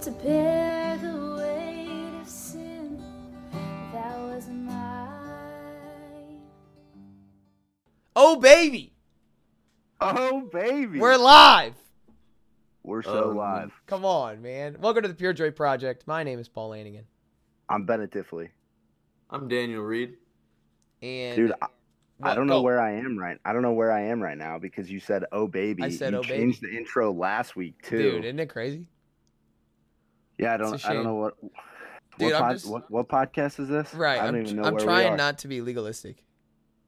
to bear the weight of sin that was mine. Oh baby, Oh baby, we're live. We're so Um, live. Come on, man. Welcome to the Pure Joy Project. My name is Paul Lanigan, I'm Bennett Diffley, I'm Daniel Reed. and dude. I, I don't know where I am right. I don't know where I am right now because you said "Oh baby." I said, you "Oh, baby." changed the intro last week too. dude, isn't it crazy? Yeah, I don't. I don't know what. Dude, what, pod- just- what what podcast is this? Right. I don't I'm, even know I'm where we trying are. not to be legalistic.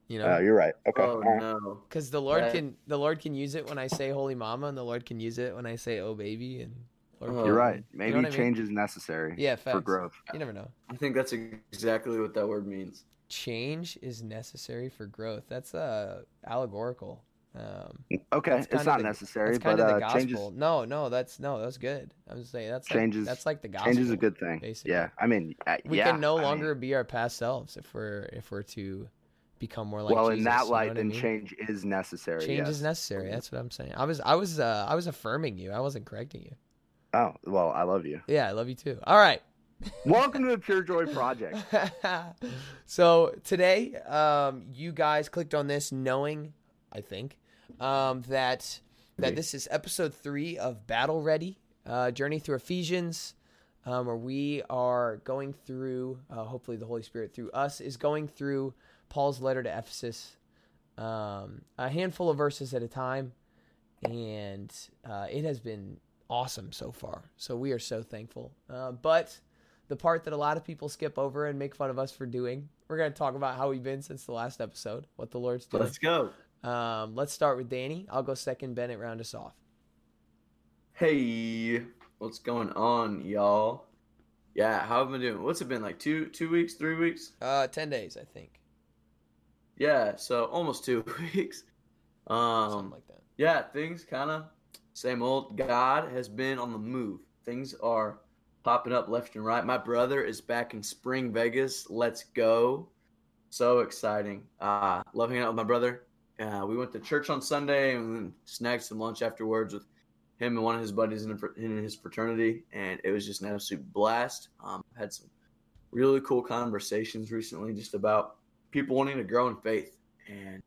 You know. know, you're right. Okay. Oh all right. no. because the Lord Right. can the Lord can use it when I say Holy Mama, and the Lord can use it when I say Oh baby, and Lord Oh. You're right. Maybe what I mean? change is necessary. Yeah, for growth. You never know. I think that's exactly what that word means. Change is necessary for growth. That's uh allegorical. Um, Okay, it's not the- necessary, but uh, changes No, no, that's no, that's good. I'm just saying that's like, Changes- that's like the gospel. Changes is a good thing. basically. Yeah, I mean, uh, We yeah, can no I mean, longer be our past selves if we're if we're to become more like well, Jesus, in that light, what I then mean? change is necessary. Change yes. is necessary. That's what I'm saying. I was I was uh, I was affirming you. I wasn't correcting you. Oh well, I love you. Yeah, I love you too. All right. Welcome to the Pure Joy Project. so today, um, you guys clicked on this knowing, I think, um, that that this is episode three of Battle Ready, uh, Journey Through Ephesians, um, where we are going through. Uh, hopefully, the Holy Spirit through us is going through Paul's letter to Ephesus, um, a handful of verses at a time, and uh, it has been awesome so far. So we are so thankful. Uh, but the part that a lot of people skip over and make fun of us for doing. We're going to talk about how we've been since the last episode, what the Lord's doing. Let's go. Um, let's start with Danny. I'll go second. Bennett, round us off. Hey, what's going on, y'all? Yeah, how have I been doing? What's it been like two two weeks, three weeks? Uh, 10 days, I think. Yeah, so almost two weeks. Um, Something like that. yeah, things kind of same old. God has been on the move. Things are popping up left and right. My brother is back in Spring Vegas. Let's go! So exciting. Uh, love hanging out with my brother. Uh, we went to church on Sunday and snagged some lunch afterwards with him and one of his buddies in, his fraternity, and it was just an absolute blast. Um, had some really cool conversations recently just about people wanting to grow in faith and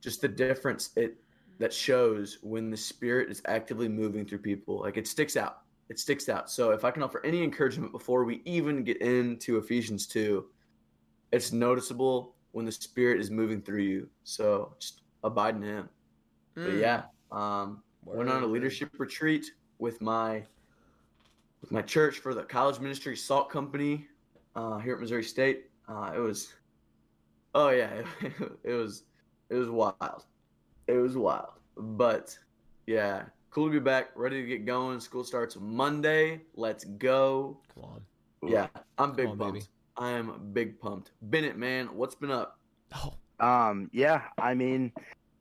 just the difference it that shows when the spirit is actively moving through people. Like it sticks out. It sticks out. So if i can offer any encouragement before we even get into ephesians 2 it's noticeable when the spirit is moving through you. So just abide in him. But Mm, yeah um went on a leadership retreat with my with my church for the college ministry salt company uh, here at missouri state. Uh, it was oh yeah it was it was wild. It was wild. But yeah cool to be back ready to get going. School starts monday. Let's go. Come on. yeah i'm big on, pumped baby. I am big pumped bennett man what's been up Oh, Um, yeah, I mean,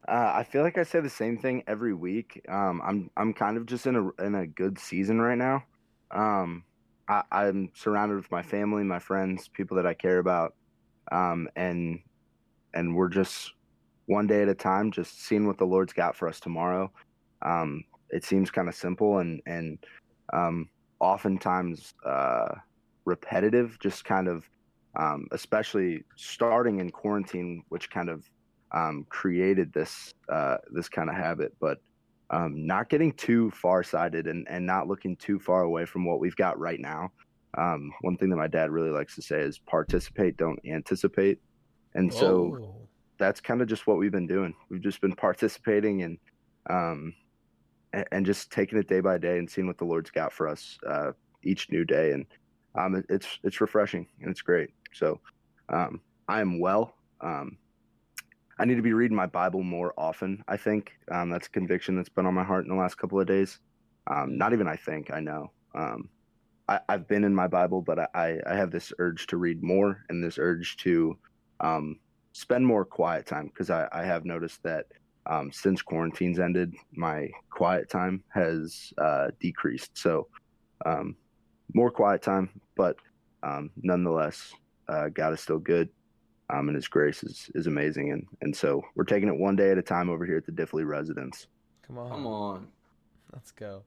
uh, I feel like I say the same thing every week. Um, I'm I'm kind of just in a in a good season right now. Um, I, I'm surrounded with my family, my friends, people that I care about, um, and and we're just one day at a time, just seeing what the Lord's got for us tomorrow. Um, it seems kind of simple and and um, oftentimes uh, repetitive, just kind of um, especially starting in quarantine, which kind of um, created this uh, this kind of habit. But um, not getting too far sighted and, and not looking too far away from what we've got right now. Um, one thing that my dad really likes to say is participate, don't anticipate. And so oh. that's kind of just what we've been doing. We've just been participating and um, and just taking it day by day and seeing what the Lord's got for us uh, each new day. And um, it- it's it's refreshing and it's great. So um, I am well. Um, I need to be reading my Bible more often. I think um, that's a conviction that's been on my heart in the last couple of days. Um, not even I think I know. Um, I, I've been in my Bible, but I, I have this urge to read more and this urge to um, spend more quiet time because I, I have noticed that um, since quarantine's ended, my quiet time has uh, decreased. So um, more quiet time, but um, nonetheless, uh, God is still good. Um, and his grace is, is amazing. And, and so we're taking it one day at a time over here at the Diffley residence. Come on. come on Let's go.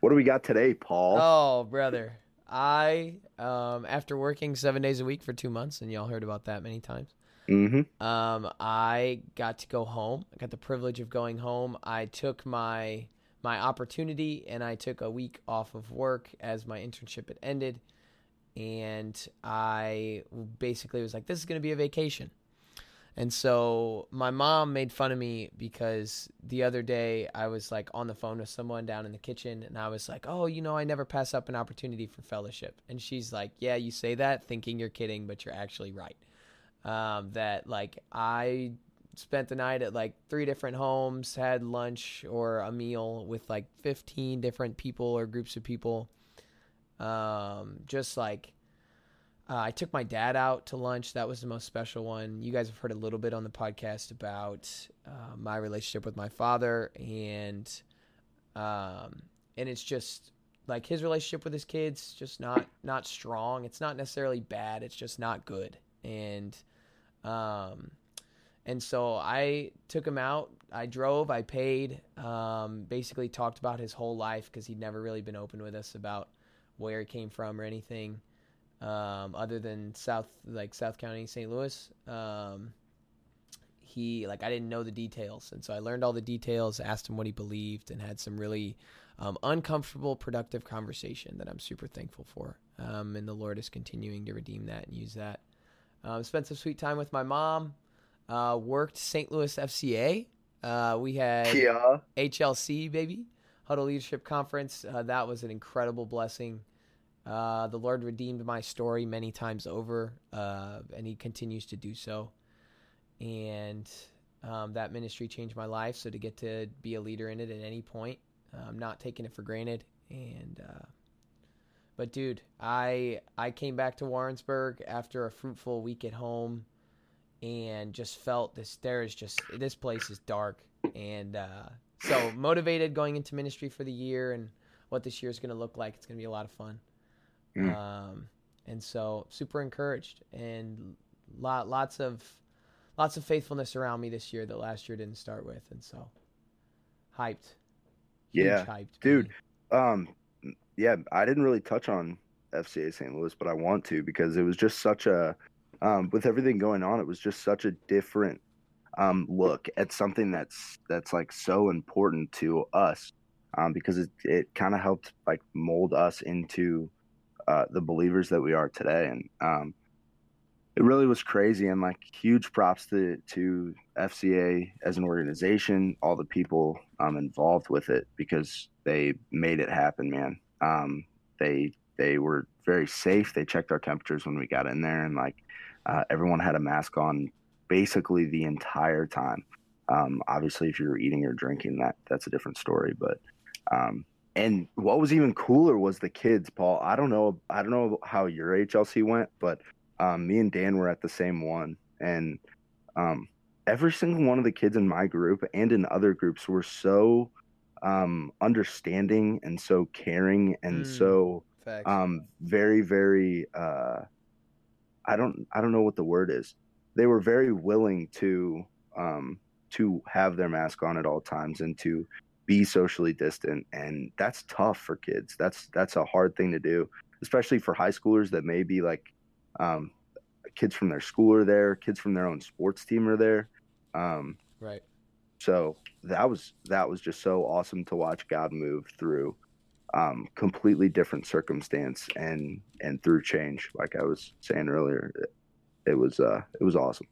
What do we got today, Paul? Oh, brother. I um after working 7 days a week for 2 months and y'all heard about that many times. Mm-hmm. Um I got to go home. I got the privilege of going home. I took my my opportunity and I took a week off of work as my internship had ended and I basically was like this is going to be a vacation. And so my mom made fun of me because the other day I was like on the phone with someone down in the kitchen and I was like, "Oh, you know, I never pass up an opportunity for fellowship." And she's like, "Yeah, you say that thinking you're kidding, but you're actually right." Um, that like I spent the night at like three different homes, had lunch or a meal with like 15 different people or groups of people. Um, just like uh, I took my dad out to lunch. That was the most special one. You guys have heard a little bit on the podcast about uh, my relationship with my father, and um, and it's just like his relationship with his kids just not not strong. It's not necessarily bad. It's just not good. And um, and so I took him out. I drove. I paid. Um, basically talked about his whole life because he'd never really been open with us about where he came from or anything um, other than South like South County, St. Louis. Um, he like I didn't know the details, and so I learned all the details. Asked him what he believed, and had some really um, uncomfortable, productive conversation that I'm super thankful for. Um, and the Lord is continuing to redeem that and use that. Um, spent some sweet time with my mom. Uh, worked St. Louis FCA. Uh, we had Yeah. HLC baby Huddle Leadership Conference. Uh, that was an incredible blessing. Uh, the Lord redeemed my story many times over, uh, and He continues to do so. And um, that ministry changed my life. So to get to be a leader in it at any point, I'm not taking it for granted. And uh, but dude, I I came back to Warrensburg after a fruitful week at home, and just felt this. There is just this place is dark, and uh, so motivated going into ministry for the year and what this year is going to look like. It's going to be a lot of fun. Mm. Um, and so super encouraged and lot, lots of, lots of faithfulness around me this year that last year didn't start with. And so hyped. Yeah, hyped. dude. Um, yeah, I didn't really touch on FCA St. Louis, but I want to because it was just such a, um, with everything going on, it was just such a different um, look at something that's that's like so important to us, um, because it it kind of helped like mold us into uh, the believers that we are today, and um, it really was crazy and like huge props to to FCA as an organization, all the people um, involved with it because they made it happen, man. Um, they they were very safe. They checked our temperatures when we got in there, and like uh, everyone had a mask on basically the entire time. Um, obviously, if you're eating or drinking, that that's a different story. But um, and what was even cooler was the kids, Paul. I don't know, I don't know how your HLC went, but um, me and Dan were at the same one, and um, every single one of the kids in my group and in other groups were so um, understanding and so caring and Mm. so um, very, very. Uh, I don't, I don't know what the word is. They were very willing to um, to have their mask on at all times and to be socially distant, and that's tough for kids. That's that's a hard thing to do, especially for high schoolers that may be like um, kids from their school are there, kids from their own sports team are there. Um, right. so that was that was just so awesome to watch God move through um, completely different circumstance and and through change. Like I was saying earlier, it, it was uh it was awesome.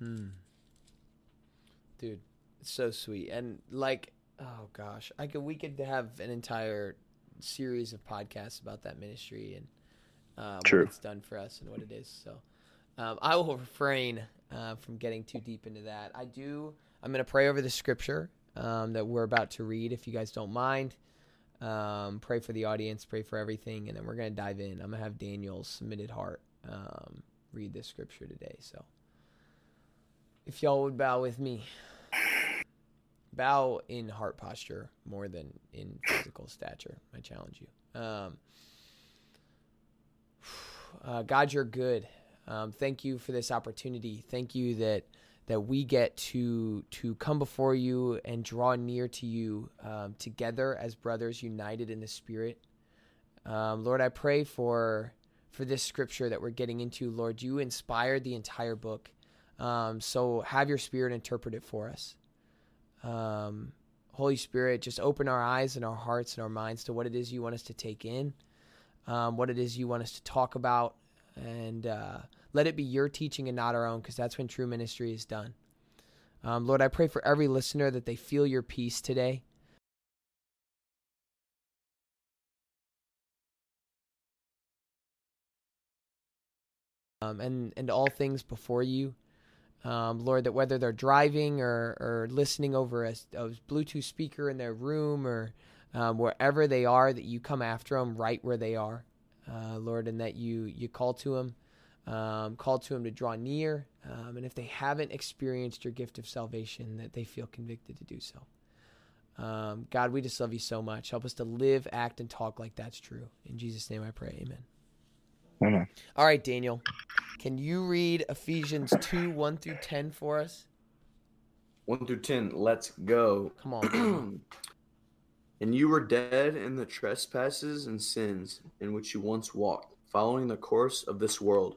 Mm. Dude, it's so sweet. And like, oh gosh, I could we could have an entire series of podcasts about that ministry and uh, True. what it's done for us and what it is. So um, I will refrain uh, from getting too deep into that. I do. I'm going to pray over the scripture um, that we're about to read, if you guys don't mind. Um, pray for the audience, pray for everything, and then we're to dive in. I'm to have Daniel's submitted heart um, read this scripture today. So if y'all would bow with me, bow in heart posture more than in physical stature. I challenge you. Um, uh, God, you're good. Um, thank you for this opportunity. Thank you that that we get to to come before you and draw near to you um, together as brothers united in the spirit. Um, lord i pray for for this scripture that we're getting into. Lord you inspired the entire book. Um, so have your spirit interpret it for us. Um, holy spirit just open our eyes and our hearts and our minds to what it is you want us to take in um, what it is you want us to talk about and uh, let it be your teaching and not our own, because that's when true ministry is done. Um, Lord, I pray for every listener that they feel your peace today. Um, and and all things before you, um, Lord, that whether they're driving or, or listening over a, a Bluetooth speaker in their room or um, wherever they are, that you come after them right where they are, uh, Lord, and that you you call to them um, called to Him to draw near, um, and if they haven't experienced your gift of salvation, that they feel convicted to do so. Um, God, we just love you so much. Help us to live, act, and talk like that's true. In Jesus' name I pray. Amen. Amen. All right, Daniel. Can you read Ephesians 2 1 through 10 for us? 1 through 10, let's go. Come on. and you were dead in the trespasses and sins in which you once walked, following the course of this world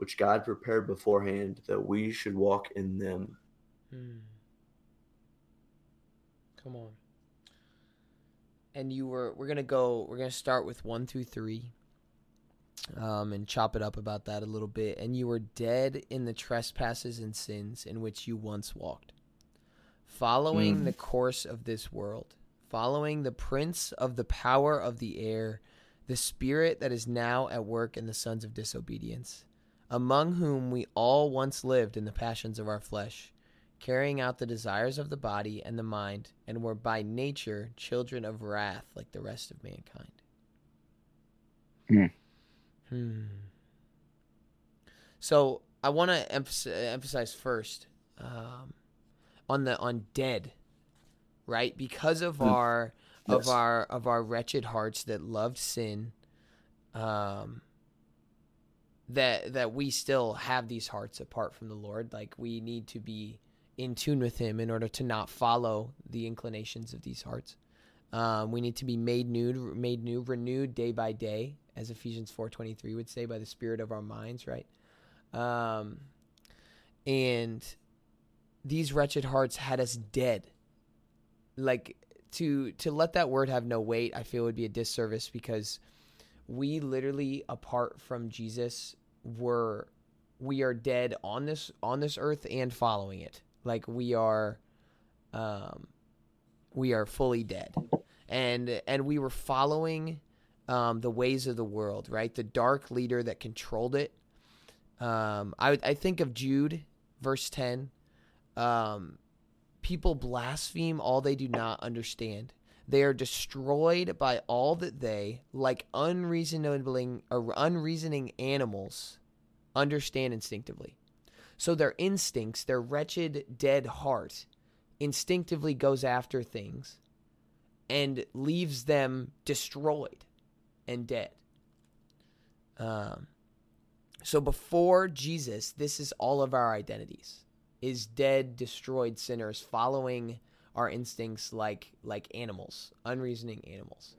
which God prepared beforehand that we should walk in them. Hmm. Come on. And you were we're gonna go we're gonna start with one through three. Um, and chop it up about that a little bit. And you were dead in the trespasses and sins in which you once walked, following mm. the course of this world, following the prince of the power of the air, the spirit that is now at work in the sons of disobedience among whom we all once lived in the passions of our flesh, carrying out the desires of the body and the mind, and were by nature children of wrath like the rest of mankind. Hmm. Hmm. So I want to emphasize first um, on the on dead, right? Because of hmm. our yes. of our of our wretched hearts that loved sin. Um, that that we still have these hearts apart from the Lord. Like we need to be in tune with Him in order to not follow the inclinations of these hearts. Um, we need to be made new, made new, renewed day by day, as Ephesians four twenty three would say, by the Spirit of our minds, right? Um, and these wretched hearts had us dead. Like to to let that word have no weight, I feel would be a disservice because we literally apart from Jesus we're we are dead on this on this earth and following it. Like we are um we are fully dead. And and we were following um the ways of the world, right? The dark leader that controlled it. Um I I think of Jude verse 10. Um people blaspheme all they do not understand. They are destroyed by all that they, like unreasoning unreasoning animals, understand instinctively. So their instincts, their wretched, dead heart, instinctively goes after things and leaves them destroyed and dead. Um, so before Jesus, this is all of our identities: is dead, destroyed sinners following our instincts like like animals, unreasoning animals.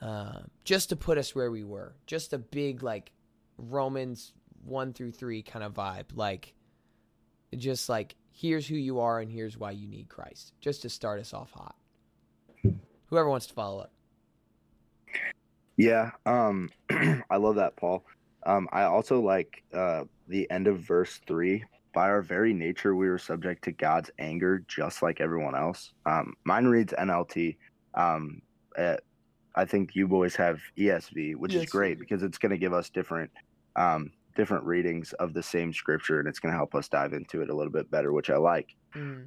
Uh, just to put us where we were, just a big like Romans one through three kind of vibe, like just like here's who you are and here's why you need Christ, just to start us off hot. Whoever wants to follow up. Yeah, um, I love that, Paul. Um, I also like uh, the end of verse three. By our very nature, we were subject to God's anger, just like everyone else. Um, mine reads NLT. Um, uh, I think you boys have ESV, which Yes, is great because it's going to give us different, um, different readings of the same scripture, and it's going to help us dive into it a little bit better, which I like.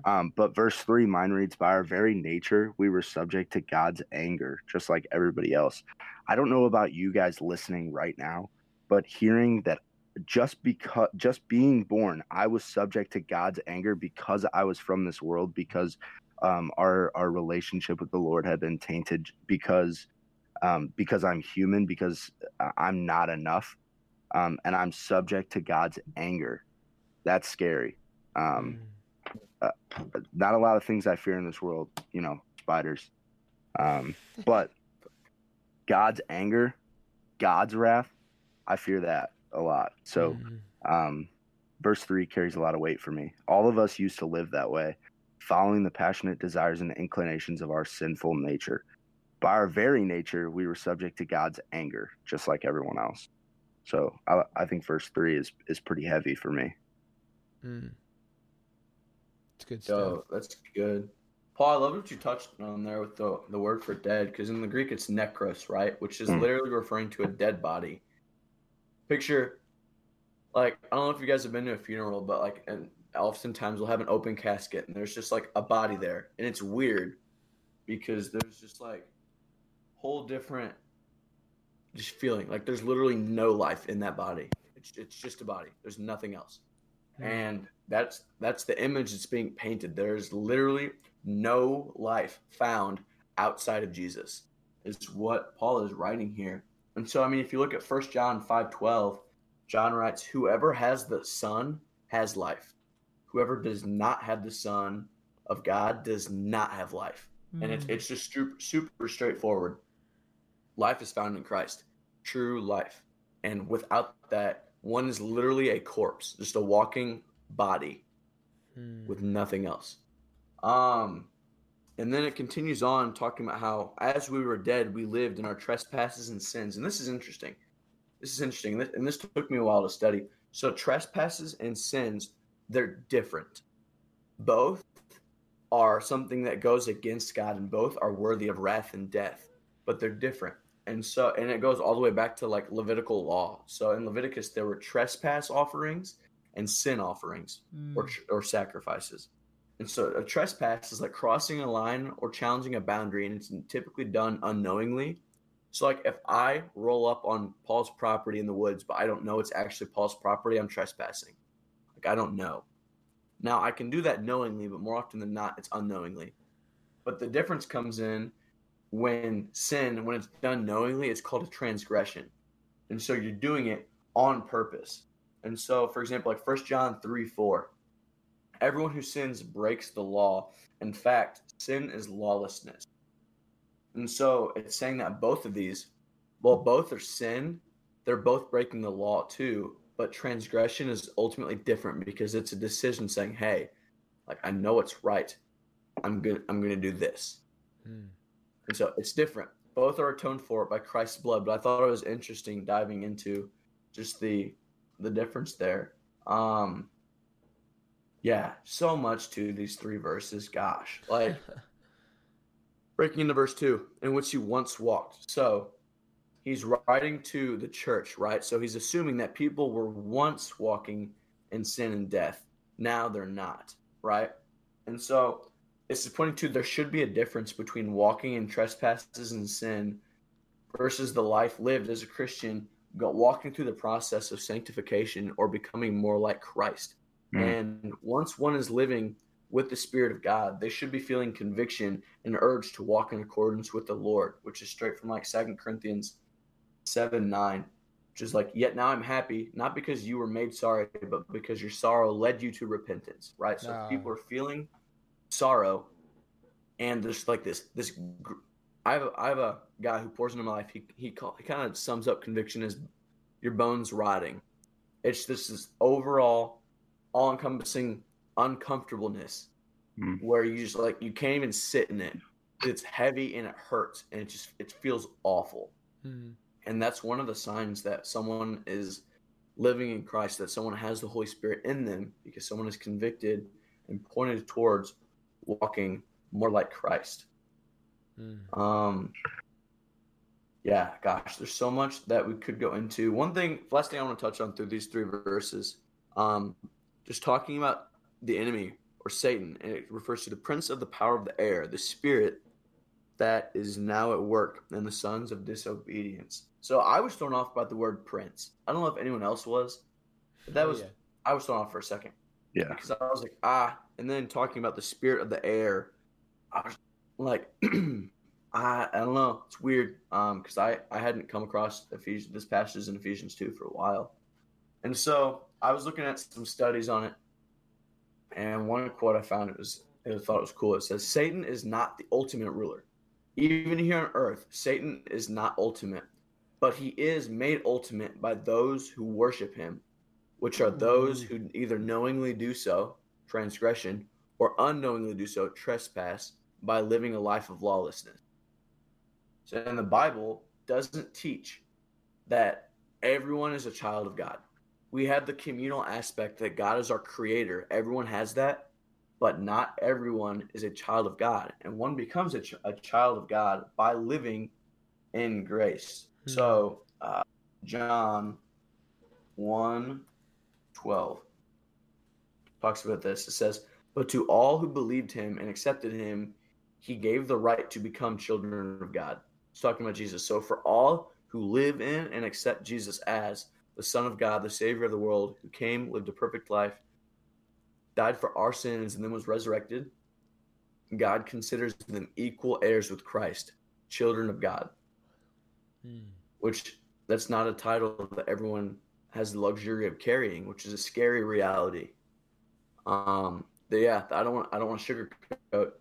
Um, but verse three, mine reads, By our very nature, we were subject to God's anger, just like everybody else. I don't know about you guys listening right now, but hearing that just because just being born, I was subject to God's anger because I was from this world, because um, our our relationship with the Lord had been tainted, because um, because I'm human, because I'm not enough, um, and I'm subject to God's anger. That's scary. Um, not a lot of things I fear in this world, you know, spiders. Um, but God's anger, God's wrath, I fear that a lot. So, Mm. um, verse three carries a lot of weight for me. All of us used to live that way, following the passionate desires and inclinations of our sinful nature. By our very nature, we were subject to God's anger, just like everyone else. So, I, I think verse three is is pretty heavy for me. Mm. It's good stuff. Yo, that's good. Paul, I love what you touched on there with the, the word for dead, because in the Greek it's necros, right? Which is Mm. literally referring to a dead body. Picture, like, I don't know if you guys have been to a funeral, but like, and oftentimes we'll have an open casket and there's just like a body there. And it's weird because there's just like whole different just feeling. Like, there's literally no life in that body. It's, it's just a body, there's nothing else Mm. and that's that's the image that's being painted there's literally no life found outside of jesus is what paul is writing here and so i mean if you look at 1 john 5.12 john writes whoever has the son has life whoever does not have the son of god does not have life and it's, Mm. it's just super, super straightforward life is found in christ true life. And without that one is literally a corpse just a walking body Mm. with nothing else. Um and then it continues on talking about how as we were dead we lived in our trespasses and sins. And this is interesting. This is interesting. And this took me a while to study. So trespasses and sins they're different. Both are something that goes against god and both are worthy of wrath and death but they're different and so and it goes all the way back to like levitical law so in leviticus there were trespass offerings and sin offerings or, Mm. or sacrifices. And so a trespass is like crossing a line or challenging a boundary, and it's typically done unknowingly. So, like if I roll up on Paul's property in the woods, but I don't know it's actually Paul's property, I'm trespassing. Like I don't know. Now I can do that knowingly, but more often than not, it's unknowingly. But the difference comes in when sin, when it's done knowingly, it's called a transgression. And so you're doing it on purpose. And so, for example, like 1 John 3 4, everyone who sins breaks the law. In fact, sin is lawlessness. And so it's saying that both of these, well, both are sin, they're both breaking the law too. But transgression is ultimately different because it's a decision saying, hey, like I know it's right. I'm good I'm gonna do this. Mm. And so it's different. Both are atoned for by Christ's blood, but I thought it was interesting diving into just the the difference there. Um yeah, so much to these three verses. Gosh. Like breaking into verse 2 in which he once walked. So he's writing to the church, right? So he's assuming that people were once walking in sin and death. Now they're not, right? And so this is pointing to there should be a difference between walking in trespasses and sin versus the life lived as a Christian, walking through the process of sanctification or becoming more like Christ. Mm. And once one is living with the Spirit of God, they should be feeling conviction and urge to walk in accordance with the Lord, which is straight from like Second Corinthians 7 9, which is like, Yet now I'm happy, not because you were made sorry, but because your sorrow led you to repentance, right? So Ah. people are feeling sorrow, and there's like this, this, gr- I have, a, I have a guy who pours into my life. He, he, call, he kind of sums up conviction as your bones rotting. It's this is overall, all encompassing uncomfortableness Mm. where you just like you can't even sit in it. It's heavy and it hurts and it just it feels awful. Mm. And that's one of the signs that someone is living in Christ, that someone has the Holy Spirit in them because someone is convicted and pointed towards walking more like Christ. Mm. Um, yeah, gosh, there's so much that we could go into. One thing, last thing I want to touch on through these three verses, um, just talking about the enemy or Satan, and it refers to the prince of the power of the air, the spirit that is now at work, and the sons of disobedience. So I was thrown off by the word prince. I don't know if anyone else was, but that Oh, was yeah. I was thrown off for a second Yeah. because I was like, ah, and then talking about the spirit of the air, I was like, I, I don't know, it's weird, um, because I I hadn't come across Ephesians this passage in Ephesians two for a while, and so I was looking at some studies on it, and one quote I found it was I thought it was cool. It says Satan is not the ultimate ruler, even here on earth. Satan is not ultimate, but he is made ultimate by those who worship him which are those who either knowingly do so, transgression, or unknowingly do so, trespass, by living a life of lawlessness. So, and the Bible doesn't teach that everyone is a child of God. We have the communal aspect that God is our creator. Everyone has that, but not everyone is a child of God. And one becomes a, ch- a child of God by living in grace. Hmm. So, uh, John 1 12 talks about this. It says, But to all who believed him and accepted him, he gave the right to become children of God. It's talking about Jesus. So for all who live in and accept Jesus as the Son of God, the Savior of the world, who came, lived a perfect life, died for our sins, and then was resurrected, God considers them equal heirs with Christ, children of God Mm. which that's not a title that everyone has the luxury of carrying, which is a scary reality. Um, yeah, I don't want I don't want to sugarcoat,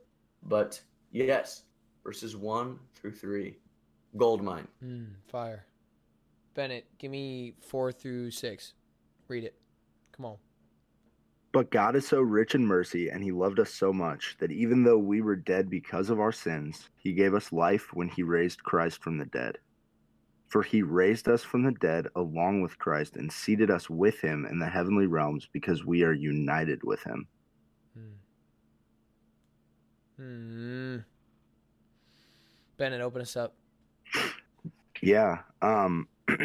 but yes, verses one through three, gold mine. Mm. Fire. Bennett, give me four through six. Read it. Come on. But God is so rich in mercy, and He loved us so much that even though we were dead because of our sins, He gave us life when He raised Christ from the dead. For He raised us from the dead along with Christ and seated us with Him in the heavenly realms because we are united with Him. Hmm. Mm. Bennett, open us up. Yeah. Um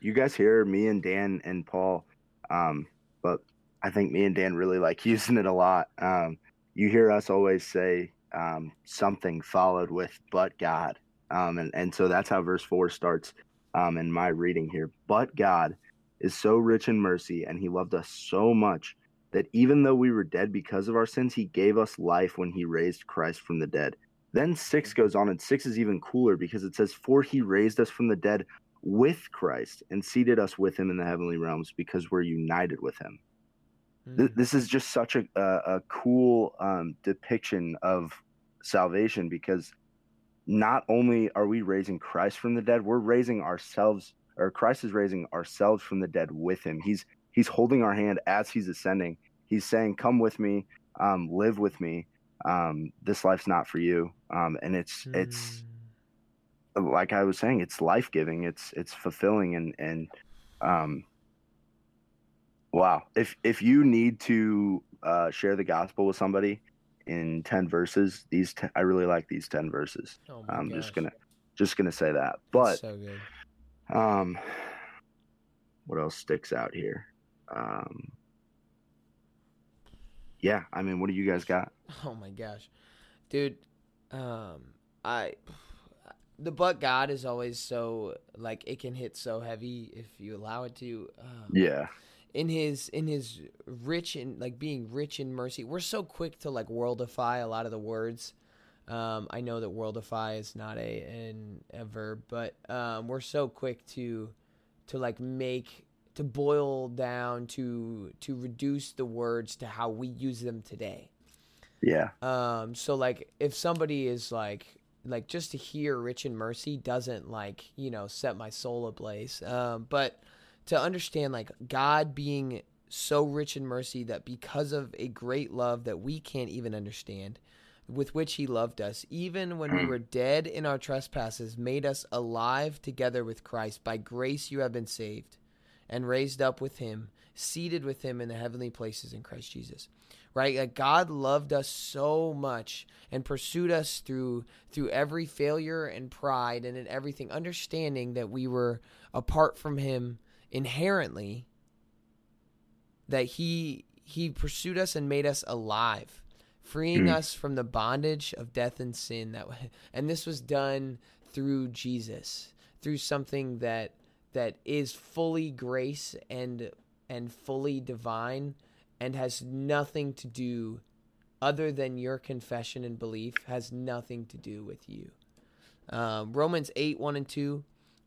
you guys hear me and Dan and Paul um but I think me and Dan really like using it a lot. Um you hear us always say um something followed with but God. Um and and so that's how verse 4 starts um in my reading here. But God is so rich in mercy and he loved us so much that even though we were dead because of our sins he gave us life when he raised Christ from the dead. Then six goes on, and six is even cooler because it says, For he raised us from the dead with Christ and seated us with him in the heavenly realms because we're united with him. Mm. this is just such a, a, a cool um, depiction of salvation because not only are we raising Christ from the dead, we're raising ourselves, or Christ is raising ourselves from the dead with him. He's he's holding our hand as he's ascending. He's saying, Come with me, um, live with me. Um, this life's not for you. Um, and it's it's Mm. like I was saying, it's life giving. It's it's fulfilling and and um, wow. If if you need to uh, share the gospel with somebody in ten verses, these I really like these ten verses. Oh I'm gosh. just gonna just gonna say that. But so good. um, what else sticks out here? Um, yeah, I mean, what do you guys got? Oh my gosh, dude. Um, I the but God is always so like it can hit so heavy if you allow it to. Um, Yeah, in his in his rich and like being rich in mercy we're so quick to like worldify a lot of the words. Um, i know that worldify is not a an, a verb but um, we're so quick to to like make to boil down to to reduce the words to how we use them today. Yeah, um, so like if somebody is like like just to hear rich in mercy doesn't like, you know, set my soul ablaze. Um, but to understand like God being so rich in mercy that because of a great love that we can't even understand, with which he loved us, even when we were dead in our trespasses, made us alive together with Christ. By grace you have been saved, and raised up with him, seated with him in the heavenly places in Christ Jesus. Right? Like God loved us so much and pursued us through through every failure and pride and in everything, understanding that we were apart from him inherently, that he he pursued us and made us alive freeing Mm. us from the bondage of death and sin that and this was done through Jesus through something that that is fully grace and and fully divine and has nothing to do other than your confession and belief has nothing to do with you um, romans 8 1 and 2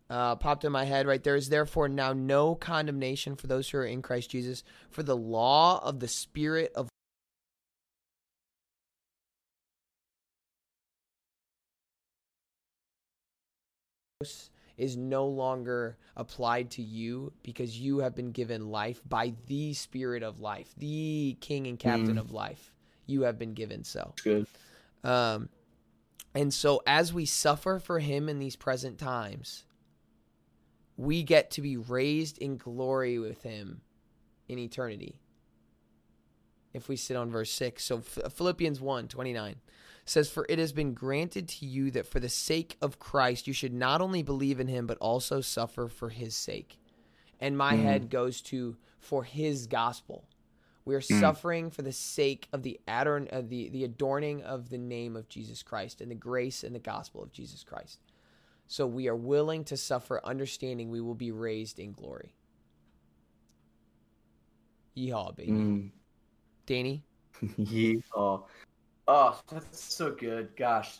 uh, popped in my head right there is therefore now no condemnation for those who are in christ jesus for the law of the spirit of is no longer applied to you because you have been given life by the spirit of life the king and captain Mm. of life you have been given so good. um and so as we suffer for him in these present times we get to be raised in glory with him in eternity if we sit on verse 6 so philippians 1 29 says for it has been granted to you that for the sake of christ you should not only believe in him but also suffer for his sake and my Mm. head goes to for his gospel we are Mm. suffering for the sake of the adorn of the, the adorning of the name of jesus christ and the grace and the gospel of jesus christ so we are willing to suffer understanding we will be raised in glory yeehaw baby Mm. danny Yeehaw. Oh, that's so good. Gosh,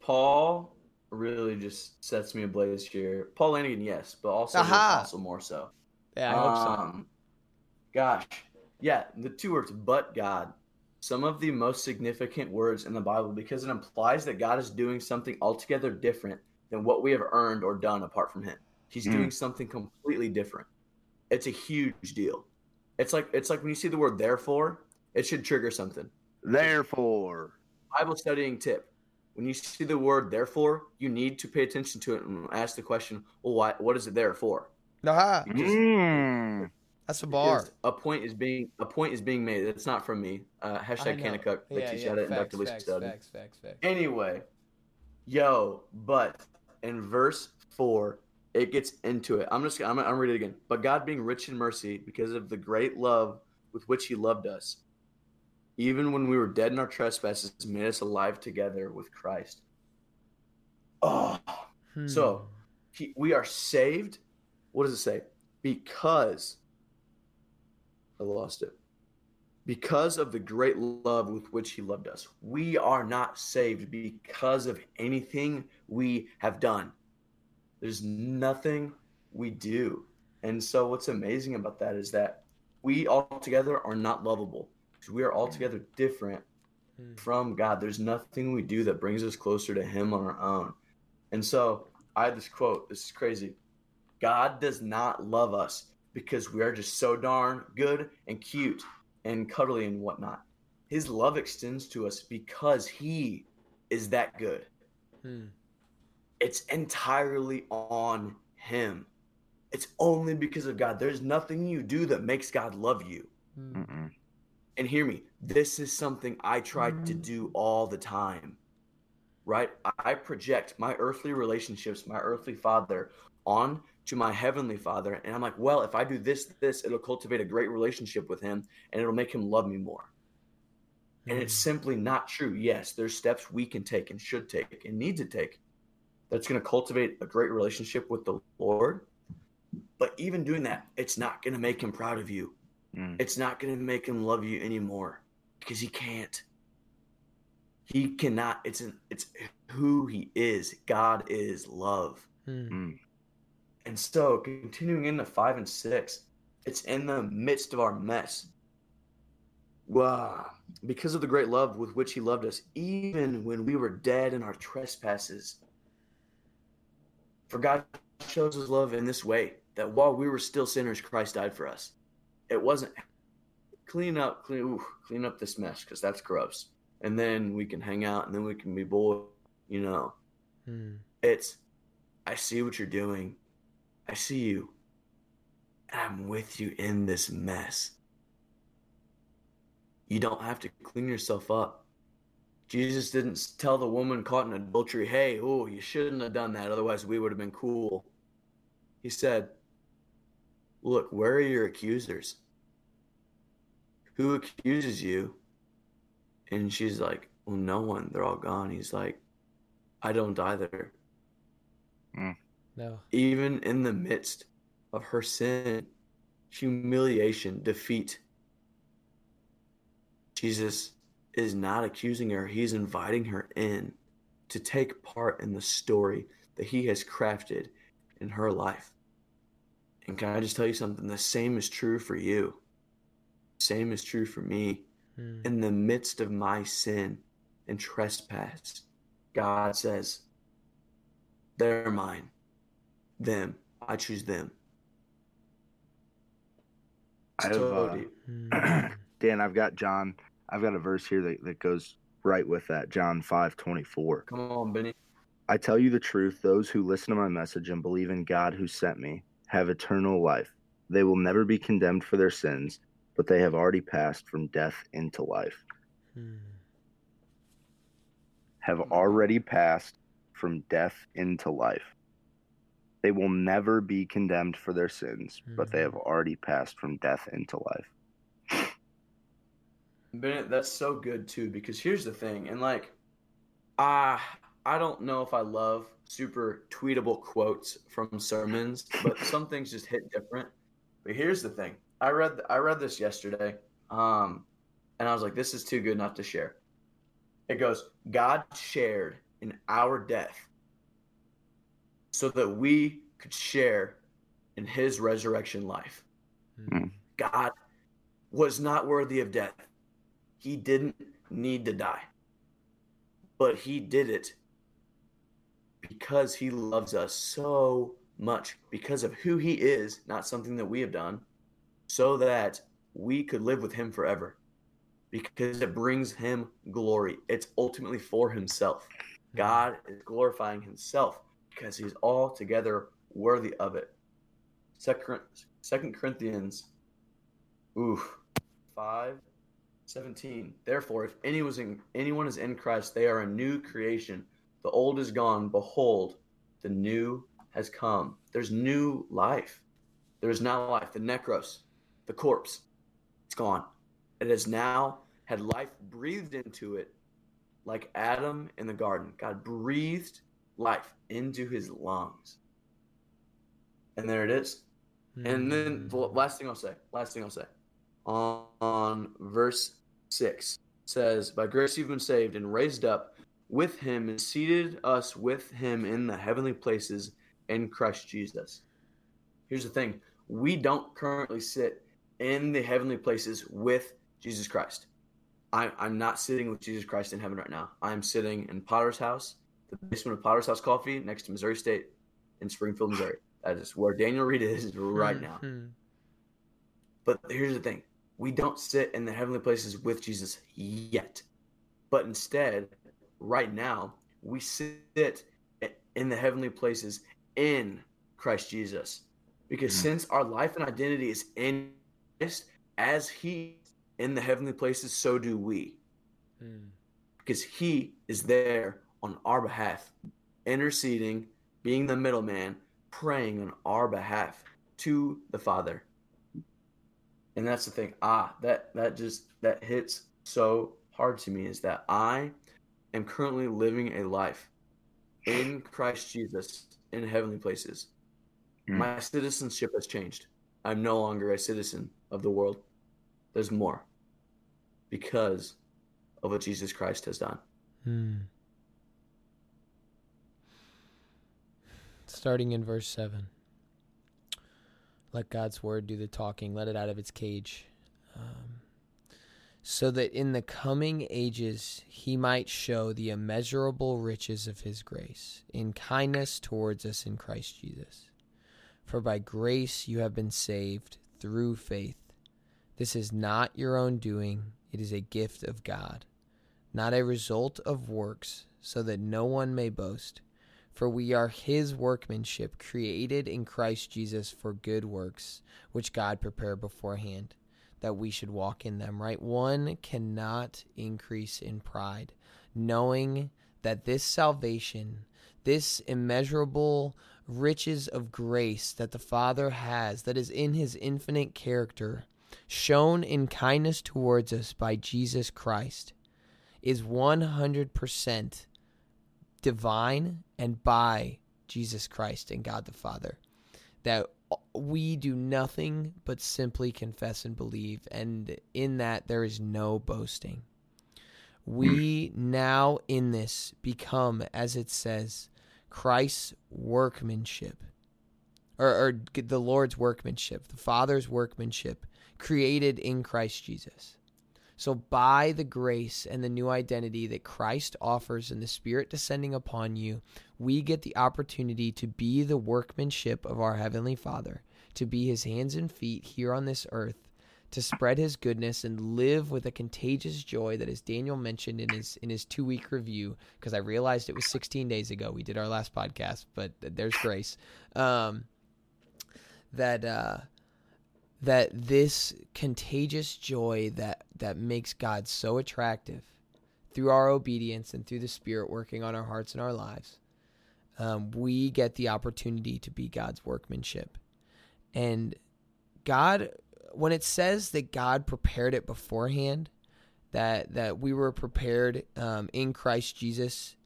Paul really just sets me ablaze here. Paul Lanigan, yes, but also apostle more so. yeah i hope so Um, Gosh, yeah, the two words, but God. Some of the most significant words in the Bible because it implies that God is doing something altogether different than what we have earned or done apart from Him. He's Mm. doing something completely different. It's a huge deal. It's like it's like when you see the word therefore, it should trigger something. Therefore, Bible studying tip. When you see the word therefore, you need to pay attention to it and ask the question, well, why, what is it there for? Aha, Mm. that's a bar A point is being a point is being made. It's not from me. Uh, I hashtag know. Kanakuk. They yeah, teach yeah, you to facts, facts, study. facts, facts, facts. Anyway, yo, but in verse four, it gets into it. I'm just I'm, I'm read it again. But God being rich in mercy because of the great love with which He loved us, even when we were dead in our trespasses, made us alive together with Christ. Oh, Hmm. So, he, we are saved. What does it say? Because I lost it. Because of the great love with which he loved us. We are not saved because of anything we have done. There's nothing we do. And so what's amazing about that is that we altogether are not lovable. Because we are altogether different Hmm. from God. There's nothing we do that brings us closer to him on our own. And so I had this quote. This is crazy. God does not love us because we are just so darn good and cute and cuddly and whatnot. His love extends to us because he is that good. Hmm. It's entirely on him. It's only because of God. There's nothing you do that makes God love you. Hmm. Mm-mm. And hear me, this is something I try to do all the time. Right? I project my earthly relationships, my earthly father, on to my heavenly father. And I'm like, well, if I do this, this, it'll cultivate a great relationship with him and it'll make him love me more. And it's simply not true. Yes, there's steps we can take and should take and need to take that's going to cultivate a great relationship with the Lord. But even doing that, it's not going to make him proud of you. Mm. It's not going to make him love you anymore because he can't. He cannot. It's an, it's who he is. God is love. Hmm. Mm. And so, continuing into five and six, it's in the midst of our mess. Wow. Because of the great love with which he loved us, even when we were dead in our trespasses. For God shows his love in this way that while we were still sinners, Christ died for us. It wasn't clean up, clean, ooh, clean up this mess because that's gross. And then we can hang out, and then we can be boy. You know, Mm. it's. I see what you're doing. I see you. I'm with you in this mess. You don't have to clean yourself up. Jesus didn't tell the woman caught in adultery, hey, oh, you shouldn't have done that, otherwise we would have been cool. He said, Look, where are your accusers? Who accuses you? And she's like, Well, no one. They're all gone. He's like, I don't either. Hmm. No. Even in the midst of her sin, humiliation, defeat, Jesus is not accusing her. He's inviting her in to take part in the story that he has crafted in her life. And can I just tell you something? The same is true for you. Same is true for me. Mm. In the midst of my sin and trespass, God says, They're mine. Them. I choose them. I have, So uh. Dan, I've got John. I've got a verse here that, that goes right with that. John five twenty four. Come on, Benny. I tell you the truth, those who listen to my message and believe in God who sent me have eternal life. They will never be condemned for their sins, but they have already passed from death into life. Mm. Have already passed from death into life. They will never be condemned for their sins, but they Mhm. have already passed from death into life. Bennett, that's so good too because here's the thing, and like, ah, I don't know if I love super tweetable quotes from sermons, but some things just hit different. But here's the thing: I read I read this yesterday, um, and I was like, this is too good not to share. It goes, God shared in our death, so that we could share in His resurrection life. Mm. God was not worthy of death. He didn't need to die. But he did it because he loves us so much, because of who he is, not something that we have done, so that we could live with him forever. Because it brings him glory. It's ultimately for himself. God is glorifying himself because he's altogether worthy of it. Second, Second Corinthians Oof. 5 17. Therefore, if is, in, anyone is in Christ, they are a new creation. The old is gone. Behold, the new has come. There's new life. There's now life. The necros, the corpse, it's gone. It has now had life breathed into it like Adam in the garden. God breathed life into his lungs. And there it is. And then the Mm. last thing I'll say, last thing I'll say, on, on verse six says, "By grace you've been saved and raised up with Him and seated us with Him in the heavenly places in Christ Jesus." Here's the thing: we don't currently sit in the heavenly places with Jesus Christ. I, I'm not sitting with Jesus Christ in heaven right now. I'm sitting in Potter's house, the basement of Potter's House Coffee, next to Missouri State in Springfield, Missouri. That is where Daniel Reed is right now. Mm. But here's the thing we don't sit in the heavenly places with Jesus yet. But instead, right now, we sit in the heavenly places in Christ Jesus. Because Mhm. since our life and identity is in Christ, as He in the heavenly places, so do we. Mm. Because He is there on our behalf, interceding, being the middleman, praying on our behalf to the Father. And that's the thing. Ah that that just that hits so hard to me is that i am currently living a life in christ jesus in heavenly places. Mm. my citizenship has changed. I'm no longer a citizen of the world. There's more because of what jesus christ has done. Mm. Starting in verse 7. Let God's word do the talking, let it out of its cage. Um, so that in the coming ages he might show the immeasurable riches of his grace in kindness towards us in Christ Jesus. For by grace you have been saved through faith, This is not your own doing, it is a gift of God, not a result of works, so that no one may boast. For we are his workmanship, created in Christ Jesus for good works, which God prepared beforehand that we should walk in them, right? One cannot increase in pride, knowing that this salvation, this immeasurable riches of grace that the Father has, that is in his infinite character, shown in kindness towards us by Jesus Christ, is 100% divine and by Jesus Christ and God the Father. That we do nothing but simply confess and believe, and in that there is no boasting. We now in this become, as it says, Christ's workmanship, or, or the Lord's workmanship, the Father's workmanship, created in Christ Jesus. So, by the grace and the new identity that Christ offers and the Spirit descending upon you, we get the opportunity to be the workmanship of our Heavenly Father, to be His hands and feet here on this earth, to spread His goodness and live with a contagious joy that, as Daniel mentioned in his in his two week review, because I realized it was 16 days ago we did our last podcast, but there's grace. Um, that uh, that this contagious joy that that makes God so attractive through our obedience and through the Spirit working on our hearts and our lives, um, we get the opportunity to be God's workmanship. And God, when it says that God prepared it beforehand, that that we were prepared um, in Christ Jesus,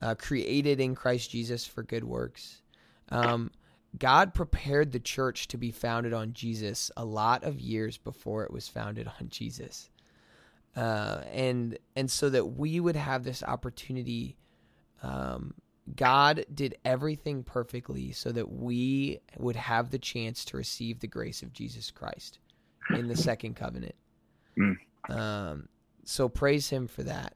uh, created in Christ Jesus for good works. Um, God prepared the church to be founded on Jesus a lot of years before it was founded on Jesus. Uh, and and so that we would have this opportunity, um, God did everything perfectly so that we would have the chance to receive the grace of Jesus Christ in the second covenant. Mm. Um, so praise Him for that.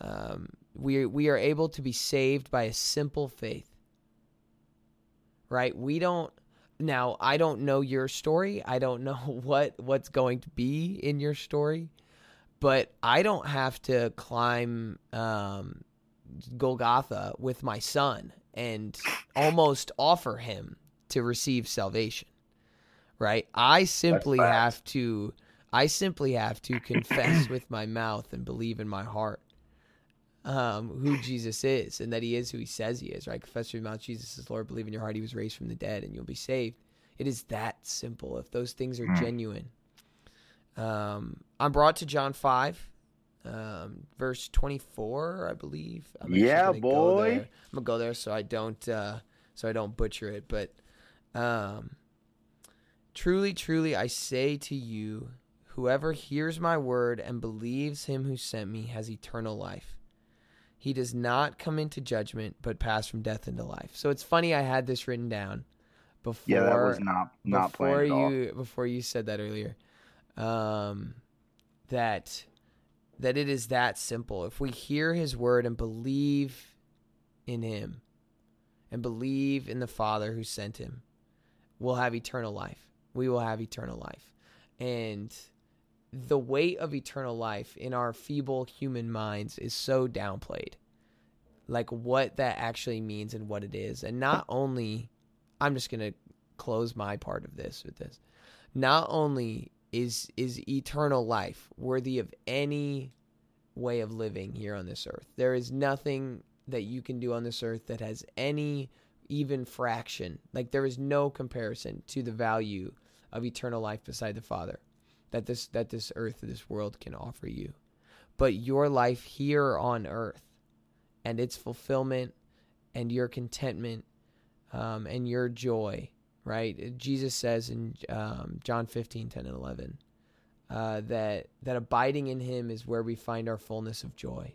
Um, we we are able to be saved by a simple faith right? We don't now I don't know your story. I don't know what what's going to be in your story, but I don't have to climb um, Golgotha with my son and almost offer him to receive salvation. Right? I simply have to I simply have to confess with my mouth and believe in my heart um, who Jesus is and that he is who he says he is, right? Confess with your mouth Jesus is Lord, believe in your heart he was raised from the dead and you'll be saved. It is that simple if those things are hmm. genuine. Um, I'm brought to John 5, um, verse 24, I believe. I'm yeah, boy. I'm gonna go there so I don't uh, so I don't butcher it. But um, truly, truly, I say to you, whoever hears my word and believes him who sent me has eternal life he does not come into judgment, but pass from death into life. So it's funny I had this written down before. Yeah, that was not not before you before you said that earlier. Um, that that it is that simple. If we hear His word and believe in Him, and believe in the Father who sent Him, we'll have eternal life. We will have eternal life, and the weight of eternal life in our feeble human minds is so downplayed. Like what that actually means and what it is. And not only, I'm just going to close my part of this with this. Not only is is eternal life worthy of any way of living here on this earth. There is nothing that you can do on this earth that has any even fraction. Like there is no comparison to the value of eternal life beside the Father that this that this earth this world can offer you. But your life here on earth and its fulfillment and your contentment um, and your joy right? Jesus says in um, john 15 10 and 11 uh, that that abiding in him is where we find our fullness of joy.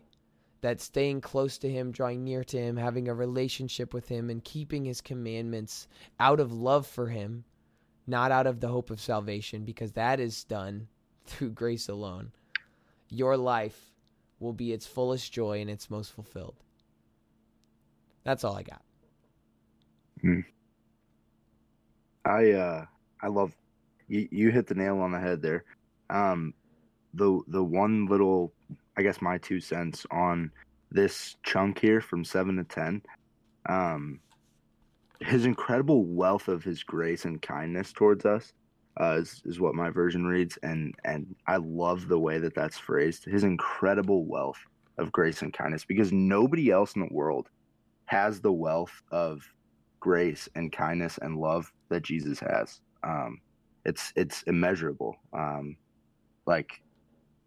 That staying close to him drawing near to him having a relationship with him and keeping his commandments out of love for him not out of the hope of salvation, because that is done through grace alone. Your life will be its fullest joy and its most fulfilled. That's all I got. Hmm. I uh I love you you hit the nail on the head there. Um, the the one little, I guess my two cents on this chunk here from seven to ten. Um, his incredible wealth of his grace and kindness towards us uh, is, is what my version reads, and and I love the way that that's phrased. His incredible wealth of grace and kindness, because nobody else in the world has the wealth of grace and kindness and love that Jesus has. Um, it's it's immeasurable. Um, like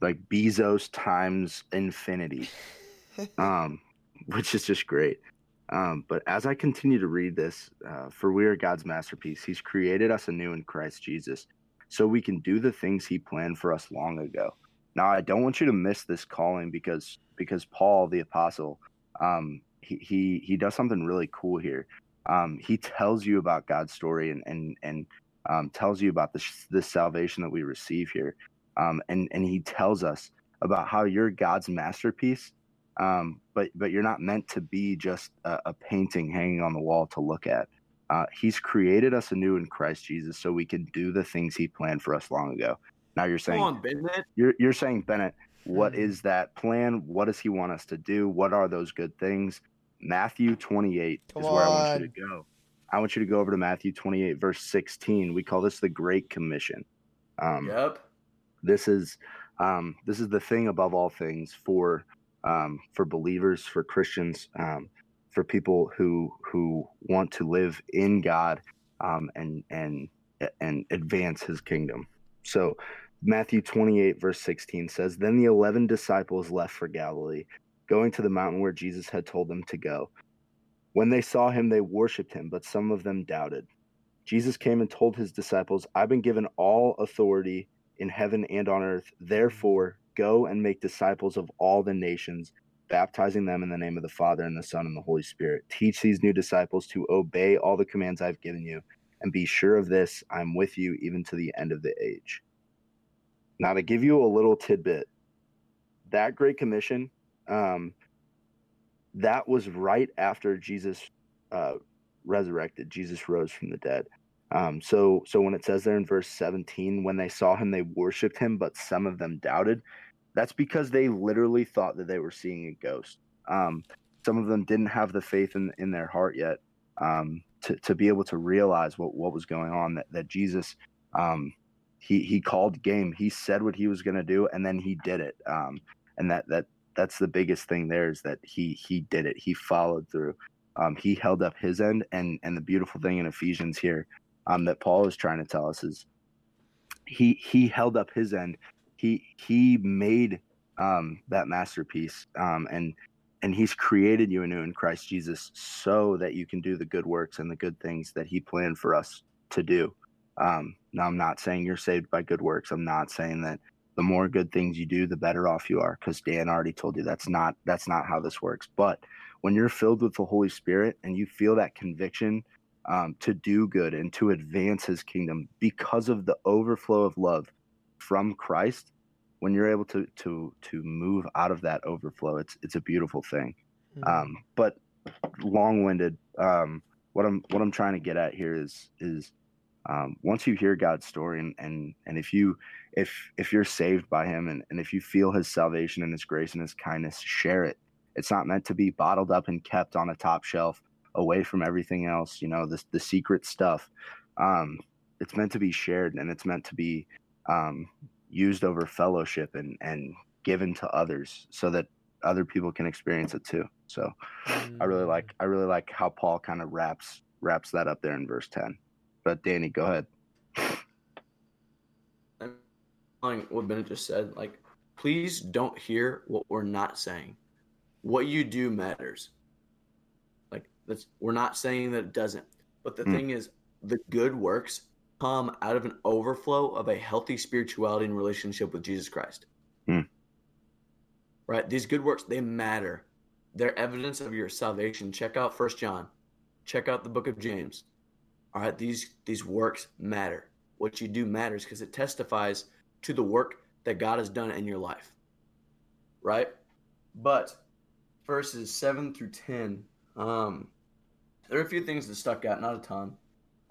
like Bezos times infinity, um, which is just great. Um, but as I continue to read this, uh, for we are God's masterpiece, He's created us anew in Christ Jesus, so we can do the things He planned for us long ago. Now, I don't want you to miss this calling because because Paul the apostle, um, he he he does something really cool here. Um, he tells you about God's story and and and um, tells you about this this salvation that we receive here, um, and and he tells us about how you're God's masterpiece um, but but you're not meant to be just a, a painting hanging on the wall to look at. Uh, he's created us anew in Christ Jesus, so we can do the things He planned for us long ago. Now you're saying, on, Bennett. You're you're saying Bennett, what Hmm. that plan? What does He want us to do? What are those good things? Matthew 28 Come is where I want you to go. I want you to go over to Matthew 28, verse 16. We call this the Great Commission. Um, Yep. this is um, this is the thing above all things for um, for believers, for Christians, um, for people who who want to live in God um, and and and advance His kingdom. So Matthew 28 verse 16 says, "Then the eleven disciples left for Galilee, going to the mountain where Jesus had told them to go. When they saw him, they worshipped him, but some of them doubted." Jesus came and told his disciples, I've been given all authority in heaven and on earth. Therefore, go and make disciples of all the nations, baptizing them in the name of the Father and the Son and the Holy Spirit. Teach these new disciples to obey all the commands I've given you, and be sure of this I'm with you even to the end of the age. Now, to give you a little tidbit, that Great Commission, um, that was right after Jesus uh, resurrected. Jesus rose from the dead. Um, so, so when it says there in verse 17, when they saw him, they worshipped him, but some of them doubted. That's because they literally thought that they were seeing a ghost. Um, some of them didn't have the faith in, in their heart yet um, to, to be able to realize what, what was going on, that, that Jesus, um, he, he called game. He said what he was going to do, and then he did it. Um, and that, that, that's the biggest thing there is that he, he did it. He followed through. Um, he held up his end. And, and the beautiful thing in Ephesians here um, that Paul is trying to tell us is he he held up his end. He he made um, that masterpiece, um, and and he's created you anew in Christ Jesus so that you can do the good works and the good things that he planned for us to do. Um, now, I'm not saying you're saved by good works. I'm not saying that the more good things you do, the better off you are, because Dan already told you that's not that's not how this works. But when you're filled with the Holy Spirit and you feel that conviction um, to do good and to advance his kingdom because of the overflow of love from Christ. When you're able to to to move out of that overflow, it's it's a beautiful thing. Hmm. Um, but long-winded. Um, what I'm what I'm trying to get at here is is um, once you hear God's story and, and and if you if if you're saved by Him and, and if you feel His salvation and His grace and His kindness, share it. It's not meant to be bottled up and kept on a top shelf away from everything else you know this the secret stuff um it's meant to be shared and it's meant to be um used over fellowship and and given to others so that other people can experience it too so i really like i really like how paul kind of wraps wraps that up there in verse 10 but danny go ahead Like what Bennett just said, like, please don't hear what we're not saying. What you do matters. Like that's we're not saying that it doesn't. But the Hmm. thing is, the good works come out of an overflow of a healthy spirituality and relationship with Jesus Christ. Hmm. Right? These good works, they matter. They're evidence of your salvation. Check out First John. Check out the book of James. All right, these these works matter. What you do matters because it testifies to the work that God has done in your life. Right? But verses 7 through 10, um, there are a few things that stuck out, not a ton.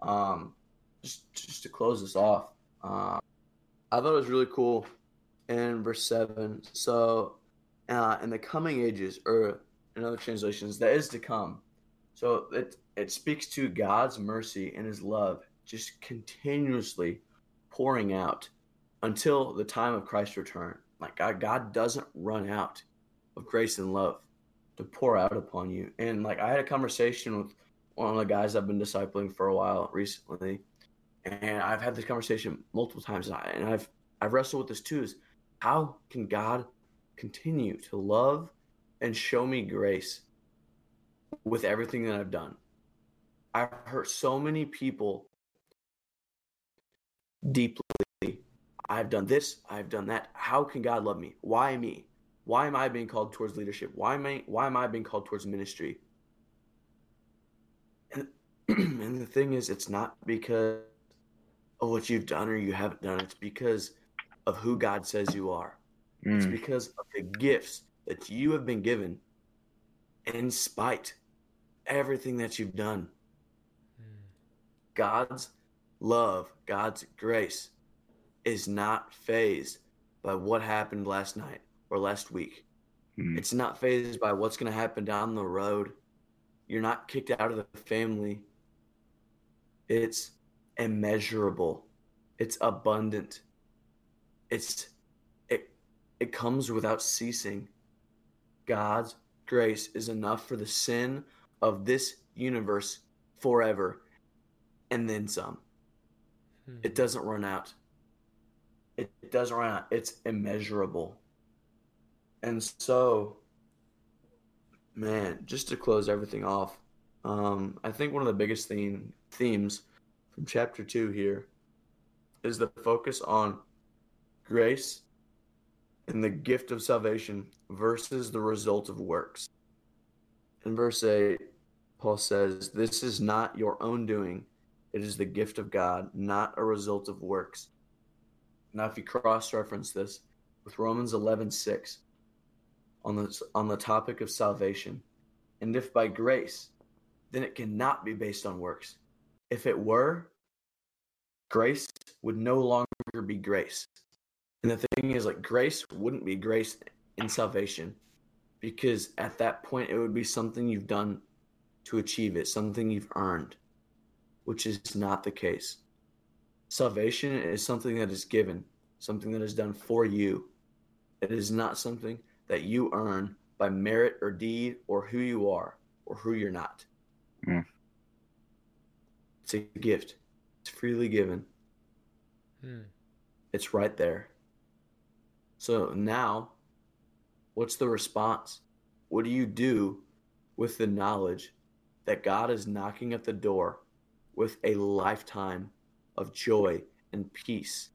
Um, just just to close this off, uh, I thought it was really cool in verse 7. So, uh, in the coming ages, or in other translations, that is to come. So, it, it speaks to God's mercy and his love just continuously pouring out until the time of Christ's return. Like, God, God doesn't run out of grace and love to pour out upon you. And, like, I had a conversation with one of the guys I've been discipling for a while recently and I've had this conversation multiple times, and I've I've wrestled with this too: is how can God continue to love and show me grace with everything that I've done? I've hurt so many people deeply. I've done this, I've done that. How can God love me? Why me? Why am I being called towards leadership? Why am I why am I being called towards ministry? And and the thing is it's not because of what you've done or you haven't done. It's because of who God says you are. Mm. It's because of the gifts that you have been given in spite everything that you've done. Mm. God's love, God's grace is not phased by what happened last night or last week. Mm. It's not phased by what's going to happen down the road. You're not kicked out of the family. It's immeasurable. It's abundant. It's it it comes without ceasing. God's grace is enough for the sin of this universe forever and then some. Hmm. It doesn't run out. It, it doesn't run out. It's immeasurable. And so man, just to close everything off, um, I think one of the biggest theme themes from chapter 2 here is the focus on grace and the gift of salvation versus the result of works. In verse 8, Paul says, This is not your own doing, it is the gift of God, not a result of works. Now, if you cross reference this with Romans 11 6 on the, on the topic of salvation, and if by grace, then it cannot be based on works if it were, grace would no longer be grace. And the thing is, like, grace wouldn't be grace in salvation because at that point it would be something you've done to achieve it, something you've earned, which is not the case. Salvation is something that is given, something that is done for you. It is not something that you earn by merit or deed or who you are or who you're not. Mm. It's a gift. It's freely given. Hmm. It's right there. So now, what's the response? What do you do with the knowledge that God is knocking at the door with a lifetime of joy and peace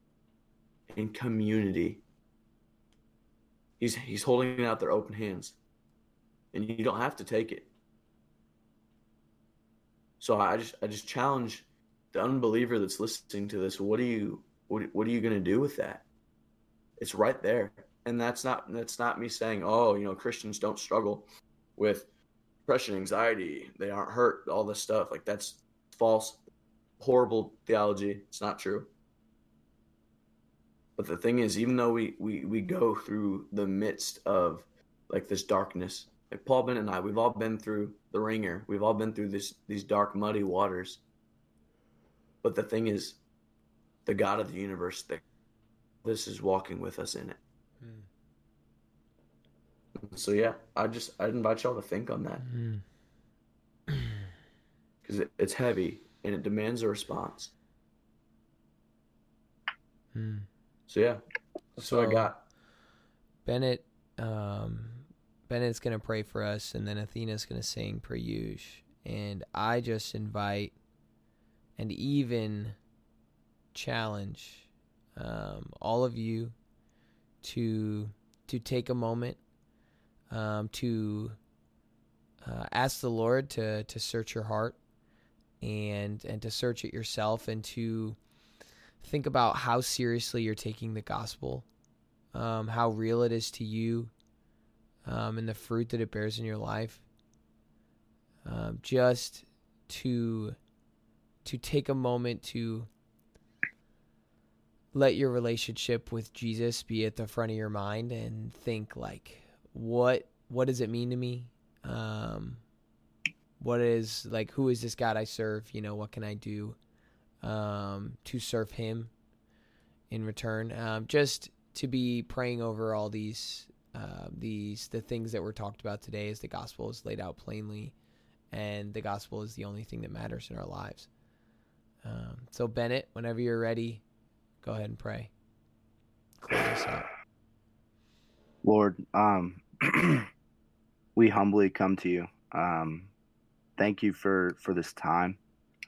and community? He's, he's holding out their open hands, and you don't have to take it. So I just I just challenge the unbeliever that's listening to this. What are you what what are you going to do with that? It's right there, and that's not that's not me saying oh you know Christians don't struggle with depression, anxiety, they aren't hurt, all this stuff like that's false, horrible theology. It's not true. But the thing is, even though we we we go through the midst of like this darkness, like Paul Ben and I, we've all been through the ringer. We've all been through this these dark, muddy waters. But the thing is, the God of the universe, that this is walking with us in it. Mm. So yeah, I just I invite y'all to think on that because mm. it, it's heavy and it demands a response. Mm. So yeah, that's so, what I got. Bennett um, Bennett's going to pray for us, and then Athena's going to sing Prayush. And I just invite and even challenge um, all of you to to take a moment um, to uh, ask the Lord to to search your heart and and to search it yourself and to think about how seriously you're taking the gospel, um, how real it is to you, um, and the fruit that it bears in your life. Um, just to to take a moment to let your relationship with Jesus be at the front of your mind and think like what what does it mean to me? Um, what is like who is this God I serve? You know, what can I do um, to serve Him in return? Um, just to be praying over all these uh, these the things that were talked about today as the gospel is laid out plainly, and the gospel is the only thing that matters in our lives. Um, so Bennett, whenever you're ready, go ahead and pray. Close us out. Lord, um, we humbly come to you. Um, thank you for for this time.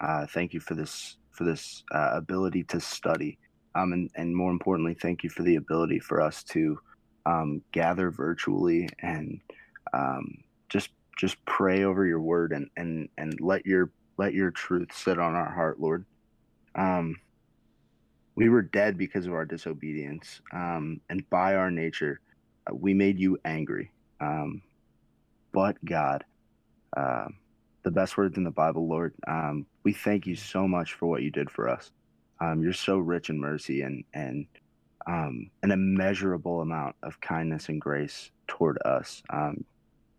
Uh, thank you for this for this uh, ability to study. Um, and, and more importantly, thank you for the ability for us to um, gather virtually and um, just just pray over your word and, and, and let your let your truth sit on our heart, Lord. Um, we were dead because of our disobedience, um, and by our nature, uh, we made you angry. Um, but God, uh, the best words in the Bible, Lord, um, we thank you so much for what you did for us. Um, you're so rich in mercy and and um, an immeasurable amount of kindness and grace toward us. Um,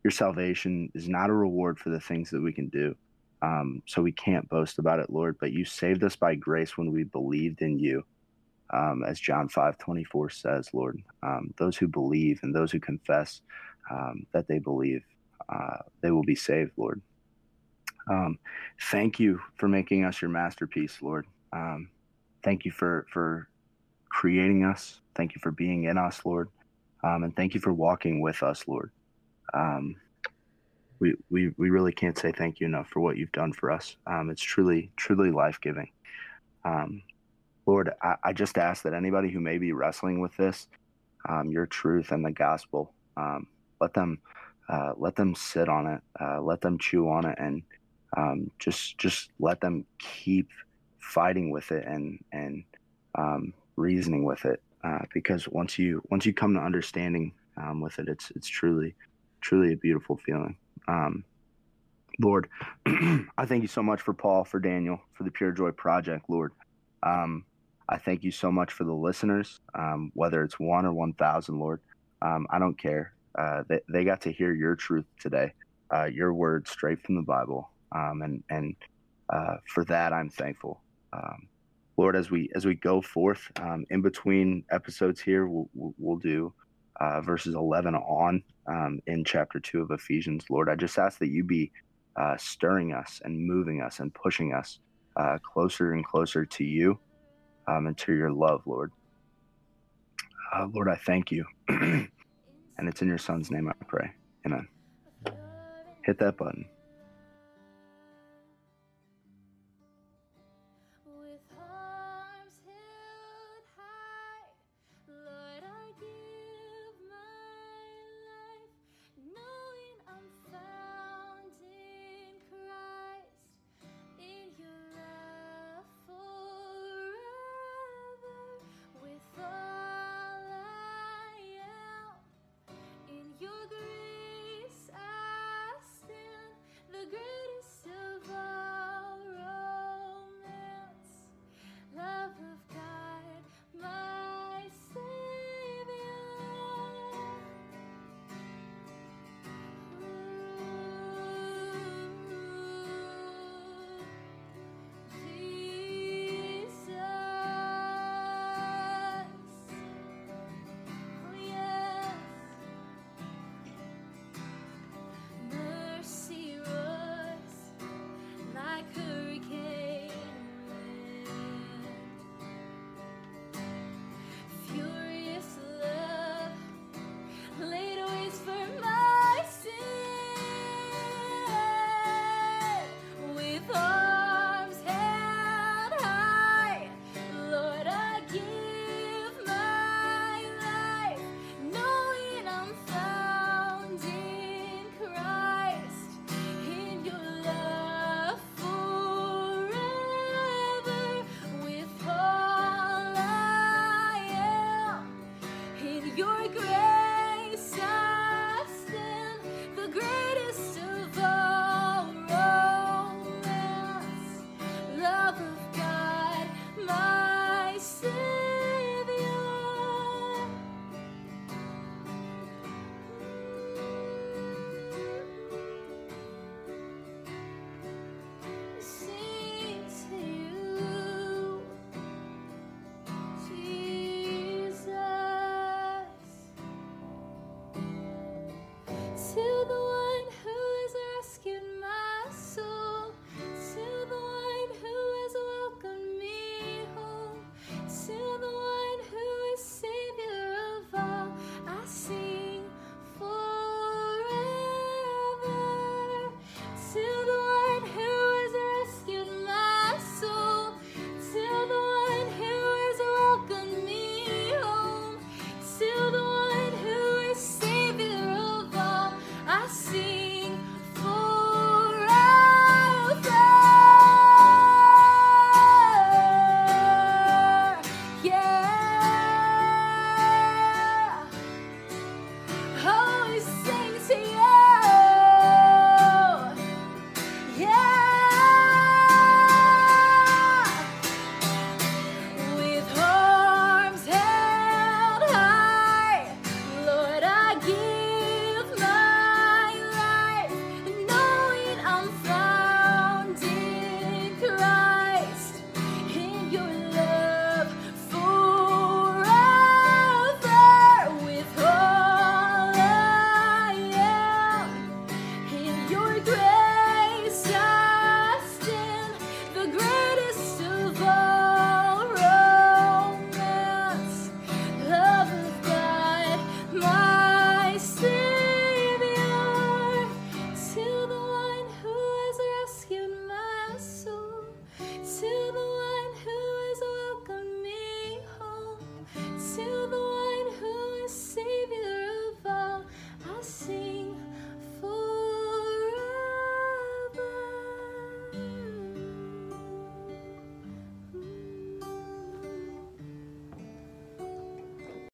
your salvation is not a reward for the things that we can do. Um, so we can't boast about it, Lord, but you saved us by grace when we believed in you. Um, as John 5 24 says, Lord, um, those who believe and those who confess um, that they believe, uh, they will be saved, Lord. Um, thank you for making us your masterpiece, Lord. Um, thank you for, for creating us. Thank you for being in us, Lord. and thank you for walking with us, Lord. Um, we, we, we really can't say thank you enough for what you've done for us. Um, it's truly, truly life giving. Um, Lord, I, I, just ask that anybody who may be wrestling with this, um, your truth and the gospel, um, let them, uh, let them sit on it, uh, let them chew on it, and um, just, just let them keep fighting with it and and um, reasoning with it. Uh, because once you once you come to understanding with it, it's it's truly, truly a beautiful feeling. Um, Lord, I thank you so much for Paul, for Daniel, for the Pure Joy Project, Lord. Um, I thank you so much for the listeners, um, whether it's one or 1,000, Lord. Um, I don't care. Uh, they, they got to hear your truth today, uh, your word straight from the Bible. Um, and and uh, for that, I'm thankful. Lord, as we as we go forth um, in between episodes here, we'll, we'll do uh, verses 11 on um, in chapter 2 of Ephesians. Lord, I just ask that you be uh, stirring us and moving us and pushing us uh, closer and closer to you um, and to your love, Lord. Uh, Lord, I thank you. and it's in your son's name I pray. Amen. Hit that button.